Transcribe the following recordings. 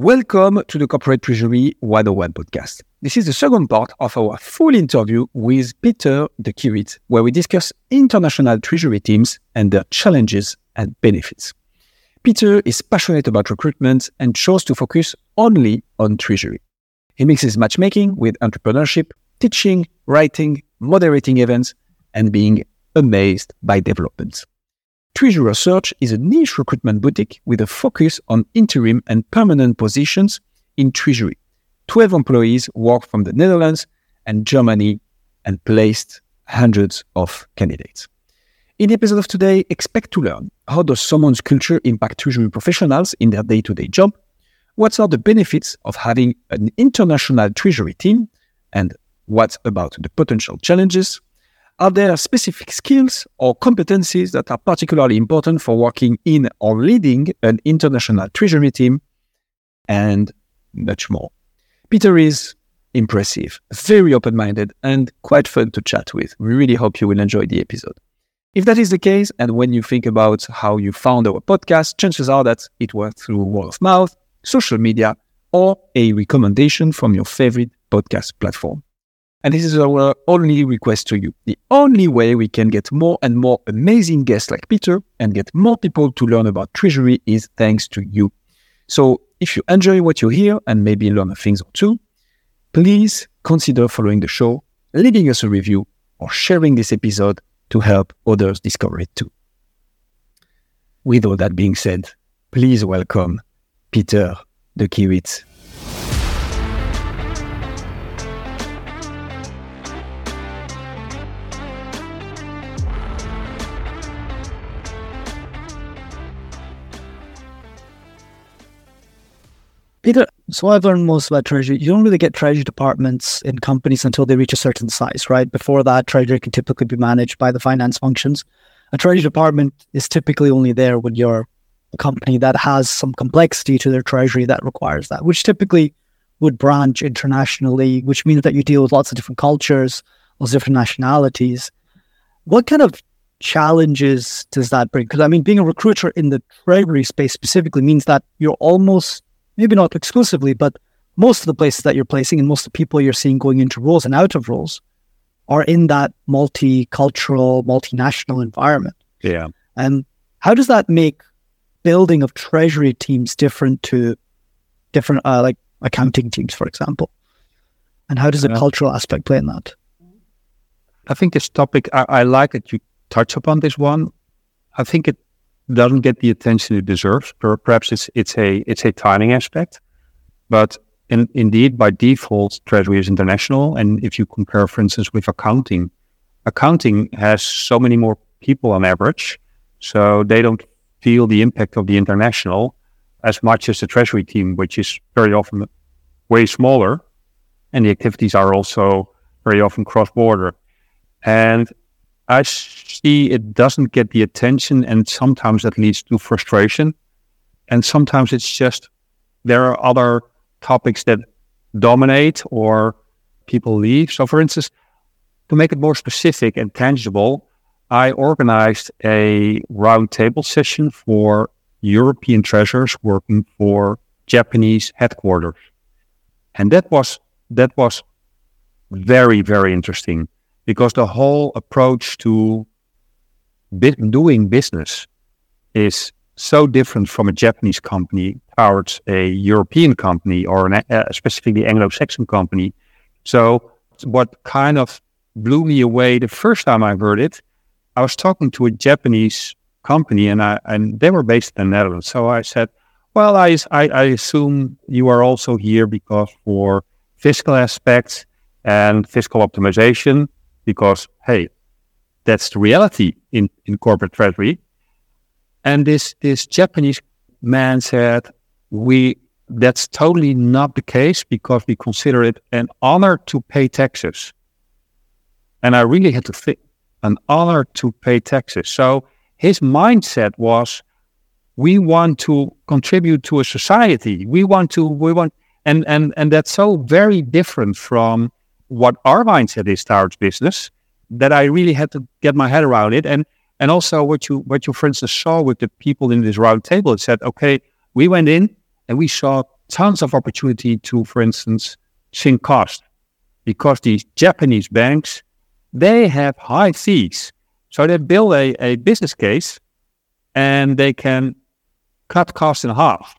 Welcome to the Corporate Treasury 101 podcast. This is the second part of our full interview with Pieter de Kiewit, where we discuss international treasury teams and their challenges and benefits. Pieter is passionate about recruitment and chose to focus only on treasury. He mixes matchmaking with entrepreneurship, teaching, writing, moderating events, and being amazed by developments. Treasurer Search is a niche recruitment boutique with a focus on interim and permanent positions in Treasury. 12 employees work from the Netherlands and Germany and placed hundreds of candidates. In the episode of today, expect to learn how does someone's culture impact Treasury professionals in their day-to-day job, what are the benefits of having an international Treasury team, and what about the potential challenges, are there specific skills or competencies that are particularly important for working in or leading an international treasury team? And much more. Pieter is impressive, very open minded, and quite fun to chat with. We really hope you will enjoy the episode. If that is the case, and when you think about how you found our podcast, chances are that it was through word of mouth, social media, or a recommendation from your favorite podcast platform. And this is our only request to you. The only way we can get more and more amazing guests like Pieter and get more people to learn about treasury is thanks to you. So if you enjoy what you hear and maybe learn a thing or two, please consider following the show, leaving us a review, or sharing this episode to help others discover it too. With all that being said, please welcome Pieter de Kiewit. Pieter, so I've learned most about treasury. You don't really get treasury departments in companies until they reach a certain size, right? Before that, treasury can typically be managed by the finance functions. A treasury department is typically only there when you're a company that has some complexity to their treasury that requires that, which typically would branch internationally, which means that you deal with lots of different cultures, lots of different nationalities. What kind of challenges does that bring? Because I mean, being a recruiter in the treasury space specifically means that you're almost maybe not exclusively, but most of the places that you're placing and most of the people you're seeing going into roles and out of roles are in that multicultural, multinational environment. Yeah. And how does that make building of treasury teams different to different, uh, like accounting teams, for example? And how does the cultural aspect play in that? I think this topic, I, I like that you touch upon this one. I think it doesn't get the attention it deserves. Perhaps it's it's a it's a timing aspect, but in, indeed by default, Treasury is international. And if you compare, for instance, with accounting, accounting has so many more people on average, so they don't feel the impact of the international as much as the Treasury team, which is very often way smaller, and the activities are also very often cross border. And I see it doesn't get the attention, and sometimes that leads to frustration. And sometimes it's just there are other topics that dominate or people leave. So, for instance, to make it more specific and tangible, I organized a roundtable session for European treasurers working for Japanese headquarters. And that was that was very, very interesting because the whole approach to bi- doing business is so different from a Japanese company towards a European company or an, uh, specifically Anglo-Saxon company. So what kind of blew me away the first time I heard it, I was talking to a Japanese company and I and they were based in the Netherlands. So I said, well, I, I, I assume you are also here because for fiscal aspects and fiscal optimization because hey, that's the reality in, in corporate treasury. And this this Japanese man said, we that's totally not the case because we consider it an honor to pay taxes. And I really had to think an honor to pay taxes. So his mindset was we want to contribute to a society. We want to we want and and and that's so very different from what our mindset is towards business that I really had to get my head around it. And and also what you what you for instance saw with the people in this round table, it said, okay, we went in and we saw tons of opportunity to, for instance, sink cost because these Japanese banks, they have high fees. So they build a, a business case and they can cut costs in half.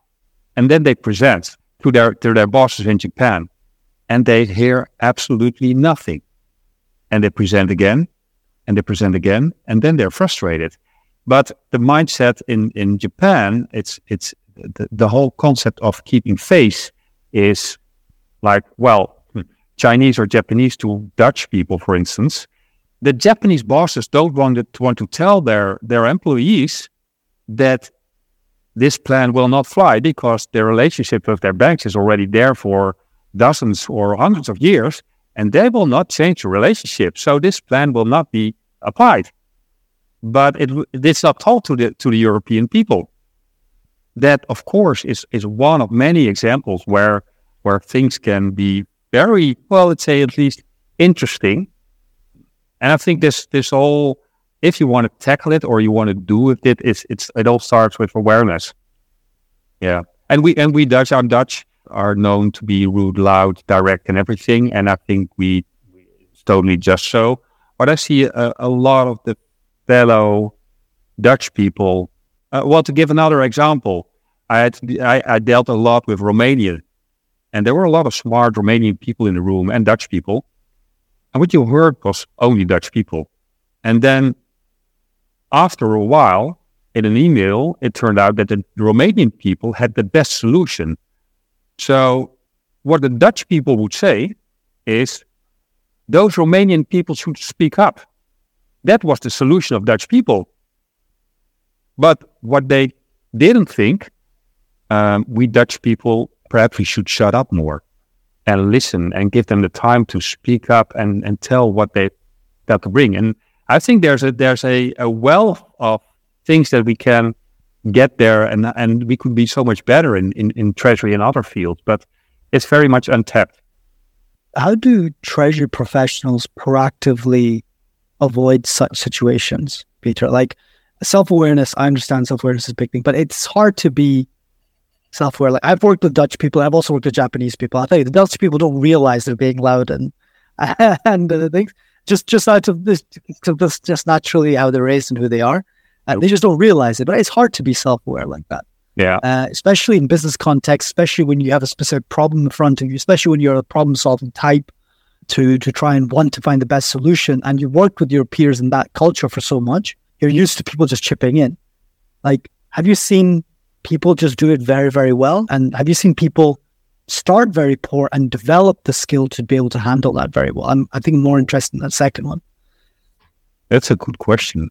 And then they present to their, to their bosses in Japan and they hear absolutely nothing. And they present again and they present again and then they're frustrated. But the mindset in, in Japan, it's, it's the, the whole concept of keeping face is like, well, Chinese or Japanese to Dutch people, for instance, the Japanese bosses don't want to, want to tell their, their employees that this plan will not fly because their relationship with their banks is already there for dozens or hundreds of years and they will not change the relationship. So this plan will not be applied. But it, it's not told to the, to the European people. That of course is is one of many examples where where things can be very well let's say at least interesting. And i think this this all if you want to tackle it or you want to do with it it's it's it all starts with awareness. Yeah. And we and we dutch our dutch are known to be rude loud direct and everything and i think we it's totally just so but i see a, a lot of the fellow dutch people uh, well, to give another example, I, had, I, I dealt a lot with Romania, and there were a lot of smart Romanian people in the room and Dutch people. And what you heard was only Dutch people. And then after a while, in an email, it turned out that the Romanian people had the best solution. So, what the Dutch people would say is those Romanian people should speak up. That was the solution of Dutch people. But what they didn't think, um, we Dutch people, perhaps we should shut up more and listen and give them the time to speak up and, and tell what they got to bring. And I think there's a there's a, a wealth of things that we can get there and and we could be so much better in, in, in treasury and other fields, but it's very much untapped. How do treasury professionals proactively avoid such situations, Pieter? Like self awareness, I understand self awareness is a big thing, but it's hard to be self aware. Like I've worked with Dutch people, I've also worked with Japanese people. I tell you, the Dutch people don't realize they're being loud and and the things just just out of this, this just naturally how they're raised and who they are. And they just don't realize it. But it's hard to be self aware like that. Yeah. Uh, especially in business context, especially when you have a specific problem in front of you, especially when you're a problem solving type to to try and want to find the best solution. And you worked with your peers in that culture for so much you're used to people just chipping in. Like, have you seen people just do it very, very well? And have you seen people start very poor and develop the skill to be able to handle that very well? I'm, I think, more interested in that second one. That's a good question.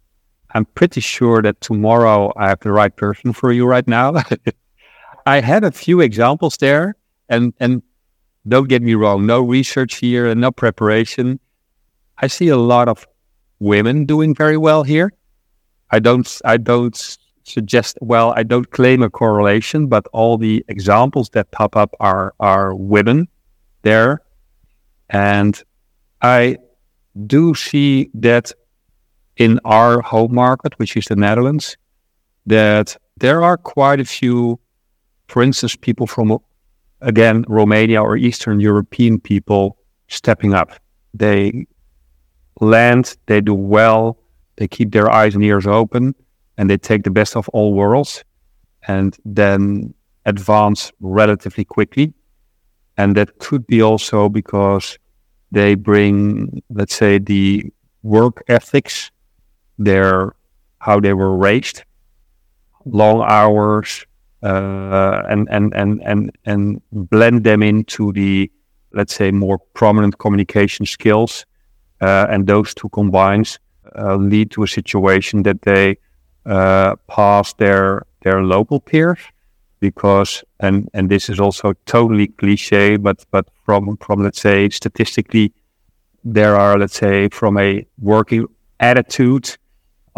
I'm pretty sure that tomorrow I have the right person for you right now. I had a few examples there, and and don't get me wrong, no research here and no preparation. I see a lot of women doing very well here. I don't I don't suggest well I don't claim a correlation, but all the examples that pop up are are women there, and I do see that in our home market, which is the Netherlands, that there are quite a few, for instance, people from again Romania or Eastern European people stepping up. They land, they do well, they keep their eyes and ears open and they take the best of all worlds and then advance relatively quickly. And that could be also because they bring, let's say, the work ethics, their how they were raised, long hours, uh, and and and and and blend them into the, let's say, more prominent communication skills, uh, and those two combines uh, lead to a situation that they uh, pass their their local peers because and and this is also totally cliche but but from from let's say statistically there are let's say from a working attitude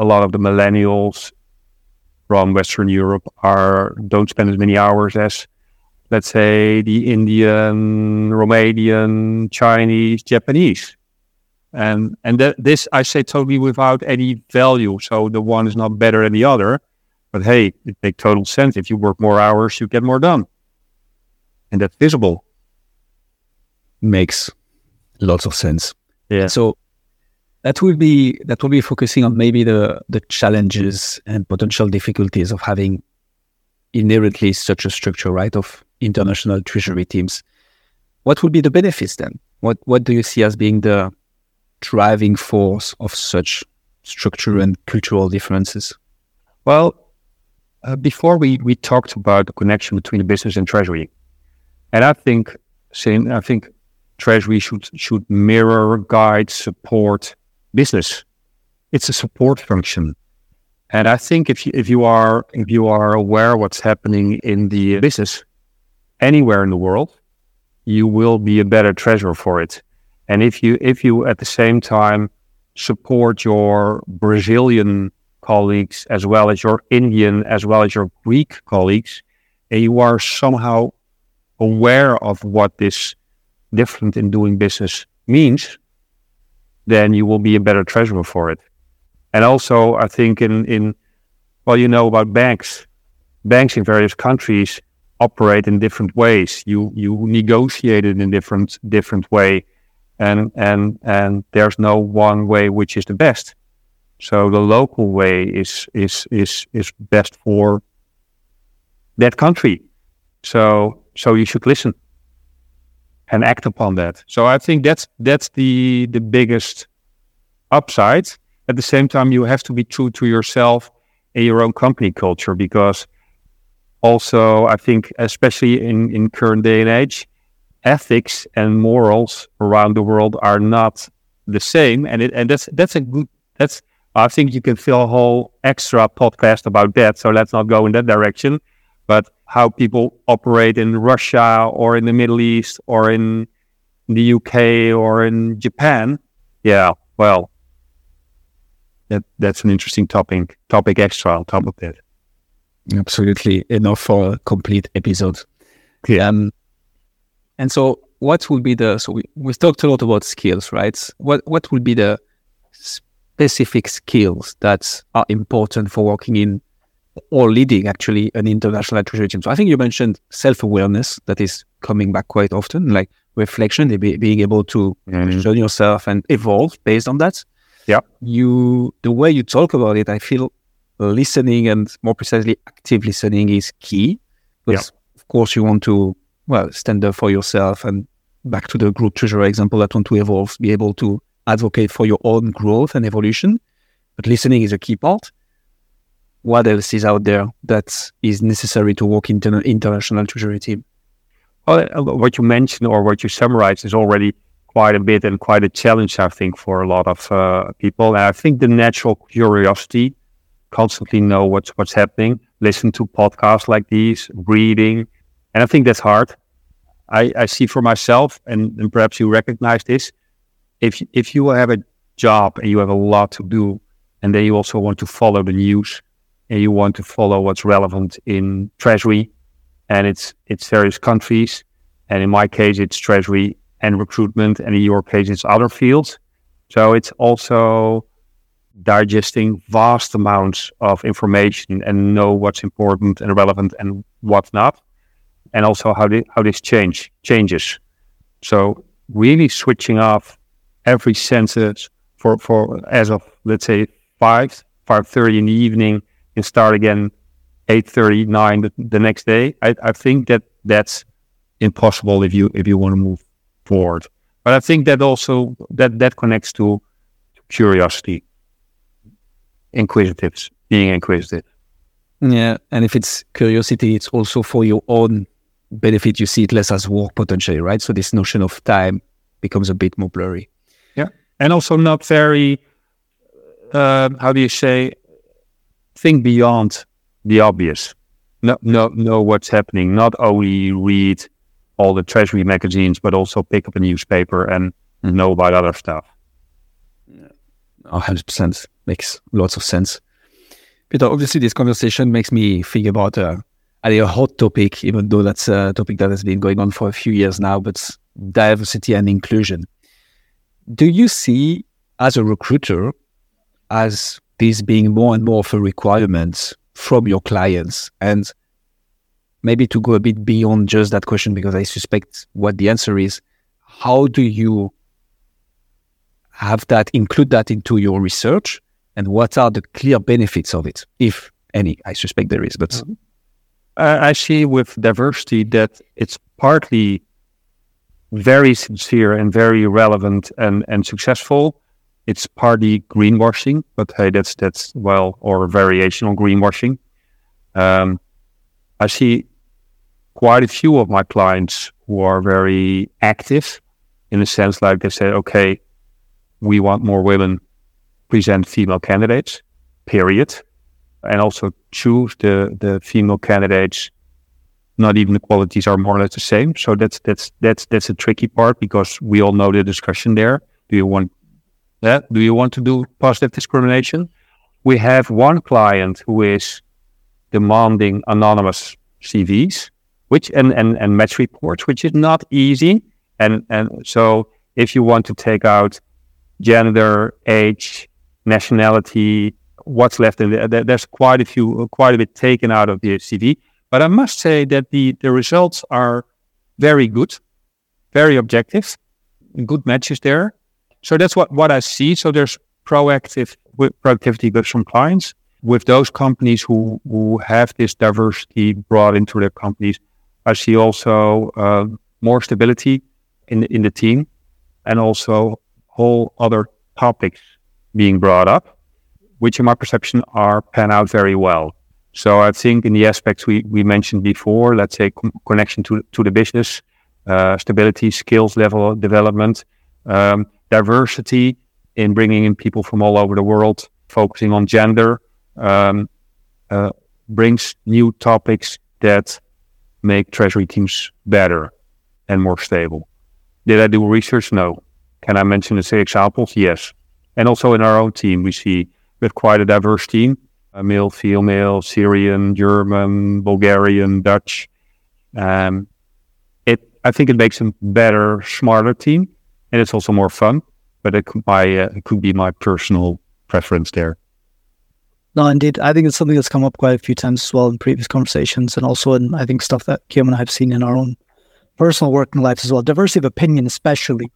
a lot of the millennials from western europe are don't spend as many hours as let's say the indian romanian chinese japanese and and that, this I say totally without any value. So the one is not better than the other, but hey, it makes total sense. If you work more hours, you get more done. and that's visible. Makes lots of sense. Yeah. So that will be that will be focusing on maybe the the challenges and potential difficulties of having inherently such a structure, right, of international treasury teams. What would be the benefits then? What what do you see as being the driving force of such structure and cultural differences? Well, uh, before we we talked about the connection between business and treasury, and I think same. I think treasury should should mirror, guide, support business. It's a support function. And I think if you, if you are if you are aware what's happening in the business anywhere in the world, you will be a better treasurer for it. And if you if you at the same time support your Brazilian colleagues as well as your Indian as well as your Greek colleagues, and you are somehow aware of what this different in doing business means, then you will be a better treasurer for it. And also, I think in, in well, you know about banks. Banks in various countries operate in different ways. You you negotiate it in different different way, and and and there's no one way which is the best. So the local way is is is is best for that country. So so you should listen and act upon that. So I think that's that's the the biggest upside. At the same time, you have to be true to yourself and your own company culture because also I think especially in, in current day and age, ethics and morals around the world are not the same. And it and that's that's a good that's I think you can fill a whole extra podcast about that. So let's not go in that direction. But how people operate in Russia or in the Middle East or in the UK or in Japan. Yeah, well, that that's an interesting topic topic extra on top of that. Absolutely enough for a complete episode. Yeah. Um, and so, what would be the so we we talked a lot about skills, right? What what would be the specific skills that are important for working in or leading actually an international treasury team? So I think you mentioned self awareness that is coming back quite often, like reflection, be, being able to Mhm. question yourself and evolve based on that. Yeah. You the way you talk about it, I feel listening and more precisely active listening is key. Because of course you want to well stand up for yourself and back to the group treasurer example that want to evolve, be able to advocate for your own growth and evolution. But listening is a key part. What else is out there that is necessary to work in an international treasury team? Well, what you mentioned or what you summarized is already quite a bit and quite a challenge, I think, for a lot of uh, people. And I think the natural curiosity, constantly know what's what's happening, listen to podcasts like these, reading, and I think that's hard. I, I see for myself, and, and perhaps you recognize this. If if you have a job and you have a lot to do, and then you also want to follow the news, and you want to follow what's relevant in treasury, and it's it's various countries, and in my case it's treasury and recruitment, and in your case it's other fields. So it's also digesting vast amounts of information and know what's important and relevant and what's not, and also how the, how this change changes. So really switching off every sentence for for as of let's say five five thirty in the evening and start again eight thirty nine the, the next day. I, I think that that's impossible if you if you want to move forward. But I think that also that that connects to curiosity, inquisitives, being inquisitive. Yeah, and if it's curiosity, it's also for your own benefit. You see it less as work potentially, right? So this notion of time becomes a bit more blurry. Yeah, and also not very uh, how do you say think beyond the obvious. No no know what's happening. Not only read all the treasury magazines but also pick up a newspaper and know about other stuff. Oh, 100% makes lots of sense. Pieter, obviously, this conversation makes me think about uh, a hot topic, even though that's a topic that has been going on for a few years now, but diversity and inclusion. Do you see, as a recruiter, as this being more and more of a requirement from your clients? And maybe to go a bit beyond just that question, because I suspect what the answer is, how do you have that, include that into your research? And what are the clear benefits of it, if any? I suspect there is, but. Mm-hmm. I see with diversity that it's partly very sincere and very relevant and, and successful. It's partly greenwashing, but hey, that's that's well, or a variation on greenwashing. Um, I see quite a few of my clients who are very active in the sense like they say, okay, we want more women present female candidates, period. And also choose the, the female candidates not even the qualities are more or less the same. So that's that's that's that's a tricky part because we all know the discussion there. Do you want that? Do you want to do positive discrimination? We have one client who is demanding anonymous CVs, which and, and, and match reports, which is not easy. And and so if you want to take out gender, age, nationality, what's left in there, there's quite a few, quite a bit taken out of the CV. But I must say that the, the results are very good, very objective, good matches there. So that's what, what I see. So there's proactive productivity goods from clients with those companies who, who have this diversity brought into their companies. I see also uh, more stability in, in the team and also whole other topics being brought up, which in my perception are pan out very well. So I think in the aspects we, we mentioned before, let's say connection to, to the business, uh, stability, skills level development, um, diversity in bringing in people from all over the world, focusing on gender, um, uh, brings new topics that make treasury teams better and more stable. Did I do research? No. Can I mention the say examples? Yes. And also in our own team, we see we have quite a diverse team male, female, Syrian, German, Bulgarian, Dutch. Um, it, I think it makes a better, smarter team, and it's also more fun. But it could, my, uh, it could be my personal preference there. No, indeed. I think it's something that's come up quite a few times as well in previous conversations, and also in I think stuff that Kim and I have seen in our own personal working lives as well. Diversity of opinion, especially,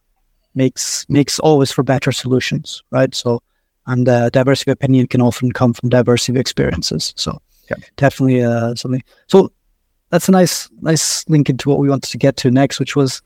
makes makes always for better solutions, right? So and uh, diversity of opinion can often come from diversity of experiences. So yeah. definitely uh, something. So that's a nice nice link into what we wanted to get to next, which was